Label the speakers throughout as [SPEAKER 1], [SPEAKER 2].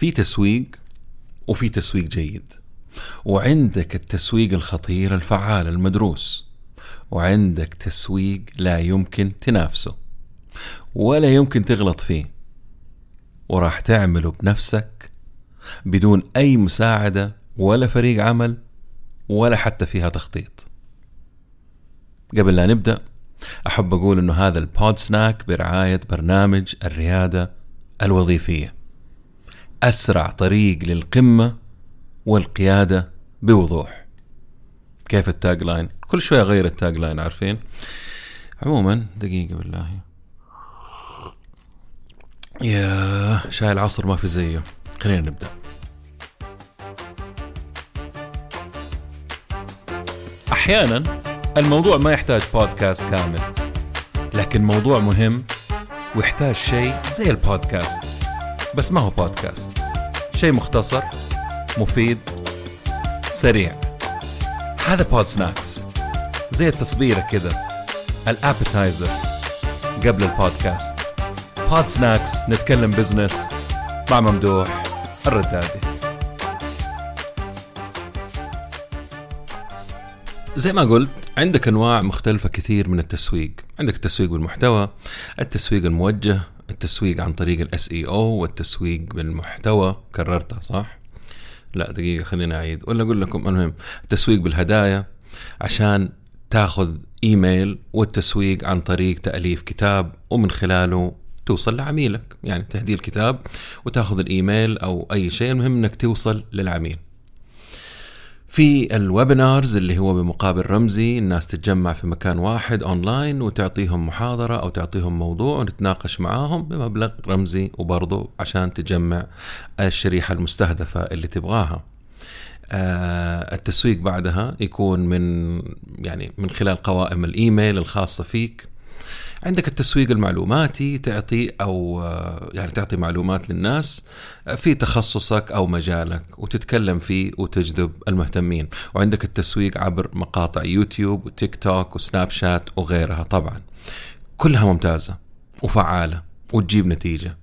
[SPEAKER 1] في تسويق وفي تسويق جيد. وعندك التسويق الخطير الفعال المدروس. وعندك تسويق لا يمكن تنافسه. ولا يمكن تغلط فيه. وراح تعمله بنفسك بدون أي مساعدة ولا فريق عمل ولا حتى فيها تخطيط. قبل لا نبدأ أحب أقول أنه هذا البود سناك برعاية برنامج الريادة الوظيفية. أسرع طريق للقمة والقيادة بوضوح. كيف ال tagline كل شوية غير ال tagline عارفين؟ عموما دقيقة بالله. يا شاي العصر ما في زيه. خلينا نبدأ. أحيانا الموضوع ما يحتاج بودكاست كامل لكن موضوع مهم ويحتاج شيء زي البودكاست بس ما هو بودكاست. شيء مختصر مفيد سريع. هذا Pod Snacks زي التصبيرة كذا ال appetizer قبل البودكاست. Pod Snacks نتكلم business مع ممدوح الردادي. زي ما قلت عندك أنواع مختلفة كثير من التسويق. عندك التسويق بالمحتوى التسويق الموجه التسويق عن طريق الاس اي أو والتسويق بالمحتوى كررتها صح؟ لا دقيقة خليني أعيد. ولا أقول لكم المهم التسويق بالهدايا عشان تاخذ إيميل والتسويق عن طريق تأليف كتاب ومن خلاله توصل لعميلك يعني تهدي الكتاب وتاخذ الإيميل أو أي شيء المهم إنك توصل للعميل. في ال webinars اللي هو بمقابل رمزي الناس تتجمع في مكان واحد اونلاين وتعطيهم محاضرة أو تعطيهم موضوع ونتناقش معاهم بمبلغ رمزي وبرضه عشان تجمع الشريحة المستهدفة اللي تبغاها. آه التسويق بعدها يكون من يعني من خلال قوائم الإيميل الخاصة فيك عندك التسويق المعلوماتي تعطي أو يعني تعطي معلومات للناس في تخصصك أو مجالك وتتكلم فيه وتجذب المهتمين. وعندك التسويق عبر مقاطع يوتيوب وتيك توك وسناب شات وغيرها. طبعا كلها ممتازة وفعالة وتجيب نتيجة.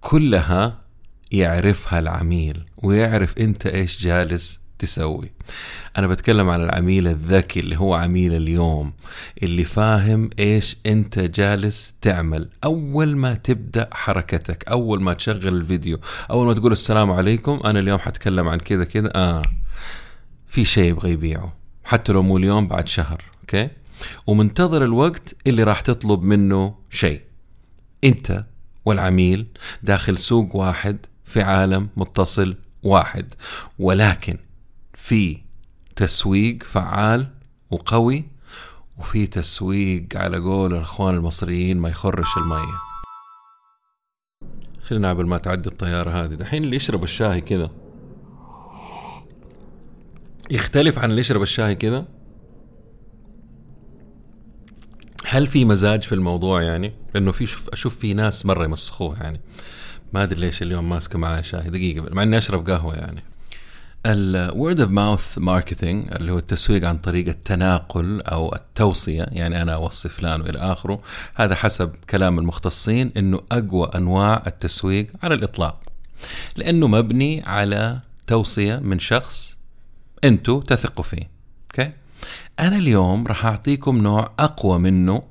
[SPEAKER 1] كلها يعرفها العميل ويعرف أنت إيش جالس تسوي. أنا بتكلم عن العميل الذكي اللي هو عميل اليوم اللي فاهم إيش أنت جالس تعمل. أول ما تبدأ حركتك أول ما تشغل الفيديو أول ما تقول السلام عليكم أنا اليوم حتكلم عن كذا كذا آه في شيء يبغى يبيعه حتى لو مو اليوم بعد شهر أوكي؟ ومنتظر الوقت اللي راح تطلب منه شيء. أنت والعميل داخل سوق واحد في عالم متصل واحد. ولكن في تسويق فعال وقوي وفي تسويق على قول الإخوان المصريين ما يخرش المية. خلينا قبل ما تعدي الطيارة هذه. دحين اللي يشرب الشاي كذا. يختلف عن اللي يشرب الشاي كذا؟ هل في مزاج في الموضوع يعني؟ لأنه في شوف أشوف في ناس مرة يمسخوه يعني. ما أدري ليش اليوم ماسكة معايا شاي. دقيقة مع إني أشرب قهوة يعني. ال word of mouth marketing اللي هو التسويق عن طريق التناقل أو التوصية يعني أنا اوصي فلان وإلى آخره. هذا حسب كلام المختصين إنه أقوى أنواع التسويق على الإطلاق. لأنه مبني على توصية من شخص أنتم تثقوا فيه. Okay؟ أنا اليوم راح أعطيكم نوع أقوى منه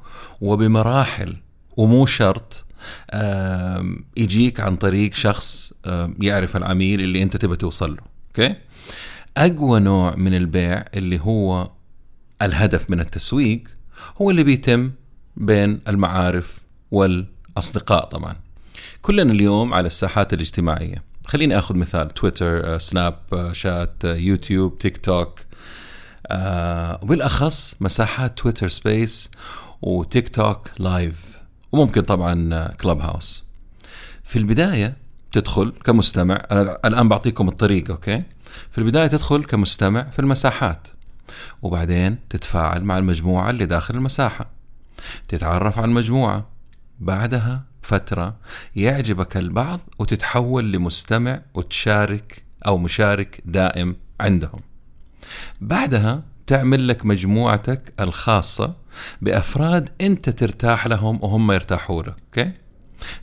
[SPEAKER 1] وبمراحل ومو شرط يجيك عن طريق شخص يعرف العميل اللي أنت تبى توصل له. Okay؟ أقوى نوع من البيع اللي هو الهدف من التسويق هو اللي بيتم بين المعارف والأصدقاء طبعا. كلنا اليوم على الساحات الاجتماعية. خليني آخذ مثال تويتر سناب شات يوتيوب تيك توك وبالأخص مساحات تويتر space وتيك توك live. وممكن طبعا Clubhouse. في البداية تدخل كمستمع. أنا الآن بعطيكم الطريقة okay؟ في البداية تدخل كمستمع في المساحات وبعدين تتفاعل مع المجموعة اللي داخل المساحة. تتعرف على المجموعة. بعدها فترة يعجبك البعض وتتحول لمستمع وتشارك أو مشارك دائم عندهم. بعدها تعمل لك مجموعتك الخاصة بأفراد أنت ترتاح لهم وهم يرتاحوا لك أوكي؟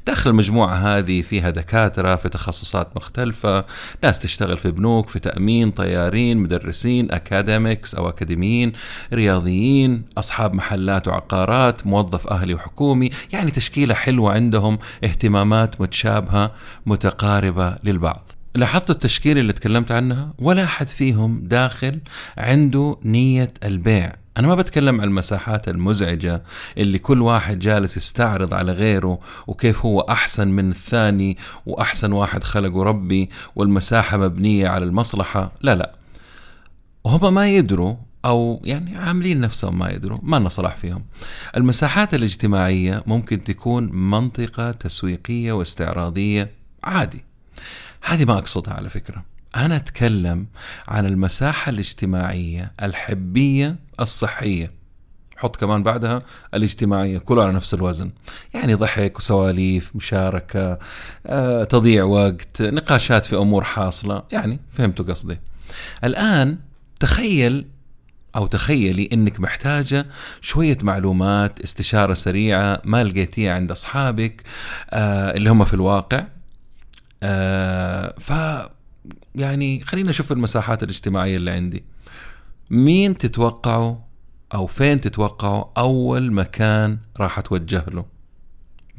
[SPEAKER 1] داخل المجموعة هذه فيها دكاترة في تخصصات مختلفة ناس تشتغل في بنوك في تأمين طيارين مدرسين أكاديميكس أو أكاديميين رياضيين أصحاب محلات وعقارات موظف أهلي وحكومي يعني تشكيلة حلوة عندهم اهتمامات متشابهة متقاربة للبعض. لاحظتوا التشكيل اللي تكلمت عنها؟ ولا أحد فيهم داخل عنده نية البيع. أنا ما بتكلم عن المساحات المزعجة اللي كل واحد جالس يستعرض على غيره وكيف هو أحسن من الثاني وأحسن واحد خلقه ربي والمساحة مبنية على المصلحة. لا لا. وهم ما يدروا أو يعني عاملين نفسهم ما يدروا ما لنا صلاح فيهم. المساحات الاجتماعية ممكن تكون منطقة تسويقية واستعراضية عادي. هذه ما أقصدها على فكرة. أنا أتكلم عن المساحة الاجتماعية الحبية الصحية. حط كمان بعدها الاجتماعية كله على نفس الوزن. يعني ضحك وسواليف مشاركة آه، تضييع وقت نقاشات في أمور حاصلة. يعني فهمتوا قصدي. الآن تخيل أو تخيلي أنك محتاجة شوية معلومات استشارة سريعة ما لقيتيها عند أصحابك آه اللي هم في الواقع. آه ف يعني خلينا نشوف المساحات الاجتماعية اللي عندي. مين تتوقعوا أو فين تتوقعوا أول مكان راح أتوجه له؟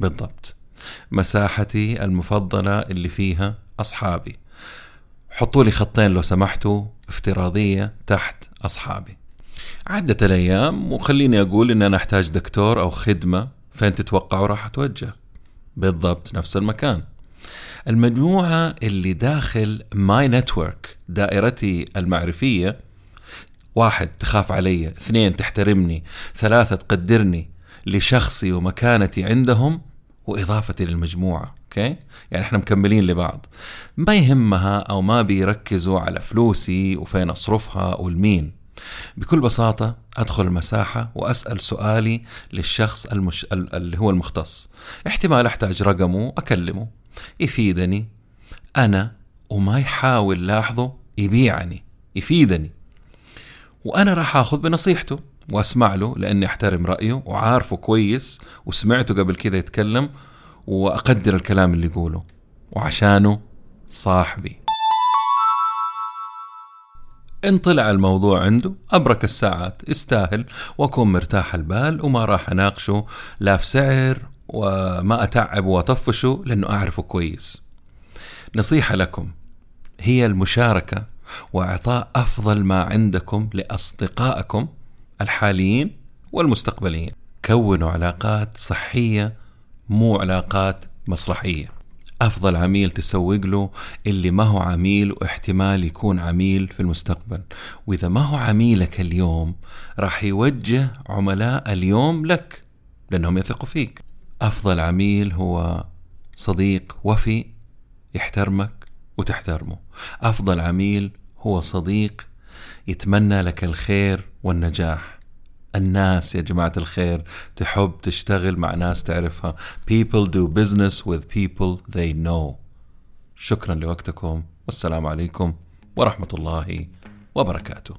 [SPEAKER 1] بالضبط. مساحتي المفضلة اللي فيها أصحابي. حطوا لي خطين لو سمحتوا افتراضية تحت أصحابي. عدت الأيام وخليني أقول إن أنا أحتاج دكتور أو خدمة فين تتوقعوا راح أتوجه؟ بالضبط نفس المكان. المجموعة اللي داخل my network دائرتي المعرفية. واحد تخاف علي. اثنين تحترمني. ثلاثة تقدرني لشخصي ومكانتي عندهم وإضافتي للمجموعة. أوكي؟ يعني إحنا مكملين لبعض. ما يهمها أو ما بيركزوا على فلوسي وفين أصرفها والمين. بكل بساطة أدخل المساحة وأسأل سؤالي للشخص المش... اللي هو المختص. احتمال أحتاج رقمه أكلمه. يفيدني. أنا وما يحاول لاحظوا يبيعني يفيدني. وأنا راح أخذ بنصيحته وأسمع له لأني أحترم رأيه وعارفه كويس وسمعته قبل كذا يتكلم وأقدر الكلام اللي يقوله وعشانه صاحبي. إن طلع الموضوع عنده أبرك الساعات يستاهل وأكون مرتاح البال وما راح أناقشه لا في سعر وما أتعب وأطفشه لأنه أعرفه كويس. نصيحة لكم هي المشاركة وإعطاء أفضل ما عندكم لأصدقائكم الحاليين والمستقبليين. كونوا علاقات صحية مو علاقات مسرحية. أفضل عميل تسوق له اللي ما هو عميل واحتمال يكون عميل في المستقبل. وإذا ما هو عميلك اليوم راح يوجه عملاء اليوم لك لأنهم يثقوا فيك. أفضل عميل هو صديق وفي يحترمك وتحترمه. أفضل عميل هو صديق يتمنى لك الخير والنجاح. الناس يا جماعة الخير تحب تشتغل مع ناس تعرفها. People do business with people they know. شكرا لوقتكم. والسلام عليكم ورحمة الله وبركاته.